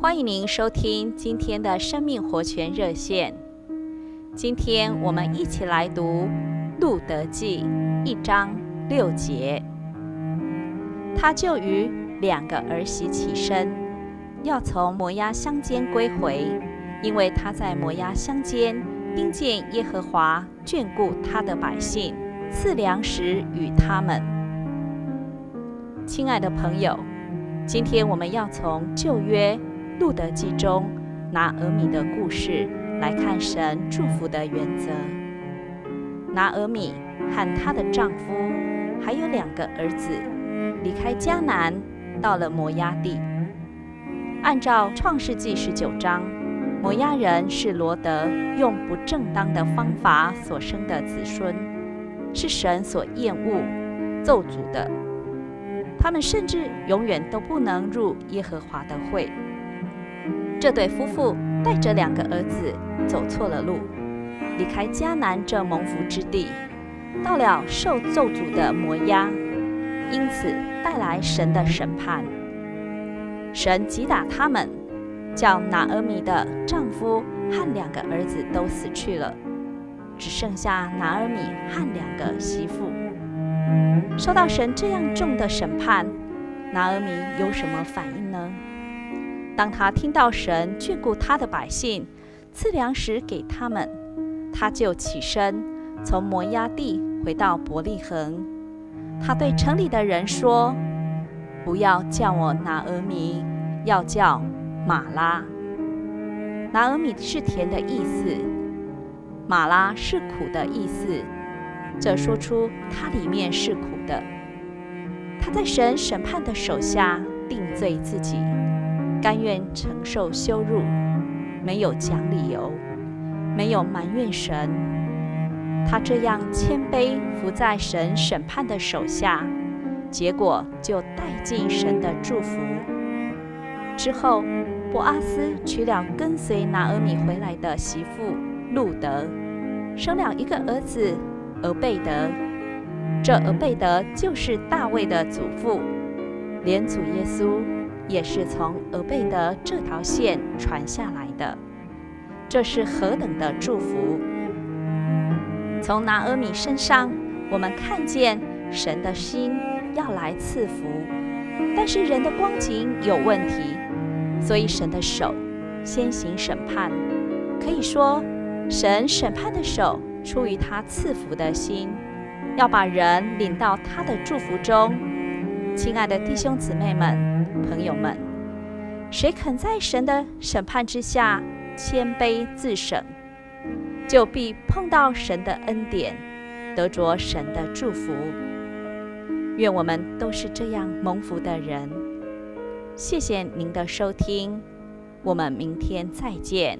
欢迎您收听今天的生命活泉热线。今天我们一起来读《路得记》一章六节。他就与两个儿媳起身，要从摩押乡间归回，因为他在摩押乡间听见耶和华眷顾他的百姓，赐粮食与他们。亲爱的朋友，今天我们要从旧约。路得记中，拿俄米的故事来看神祝福的原则。拿俄米和她的丈夫还有两个儿子，离开迦南，到了摩押地。按照创世纪十九章，摩押人是罗得用不正当的方法所生的子孙，是神所厌恶、咒诅的。他们甚至永远都不能入耶和华的会。这对夫妇带着两个儿子走错了路，离开迦南这蒙福之地，到了受咒诅的摩押，因此带来神的审判。神击打他们，叫拿俄米的丈夫和两个儿子都死去了，只剩下拿俄米和两个媳妇。受到神这样重的审判，拿俄米有什么反应呢？当他听到神眷顾他的百姓，赐粮食给他们，他就起身从摩押地回到伯利恒。他对城里的人说：“不要叫我拿俄米，要叫玛拉。拿俄米是甜的意思，玛拉是苦的意思。这说出他里面是苦的。他在神审判的手下定罪自己。”甘愿承受羞辱，没有讲理由，没有埋怨神。他这样谦卑伏在神审判的手下，结果就带进神的祝福。之后，博阿斯娶了跟随拿俄米回来的媳妇路得，生了一个儿子俄贝德。这俄贝德就是大卫的祖父，连主耶稣。也是从俄贝德这条线传下来的，这是何等的祝福！从拿俄米身上，我们看见神的心要来赐福，但是人的光景有问题，所以神的手先行审判。可以说，神审判的手出于他赐福的心，要把人领到他的祝福中。亲爱的弟兄姊妹们。朋友们，谁肯在神的审判之下谦卑自省，就必碰到神的恩典，得着神的祝福。愿我们都是这样蒙福的人。谢谢您的收听，我们明天再见。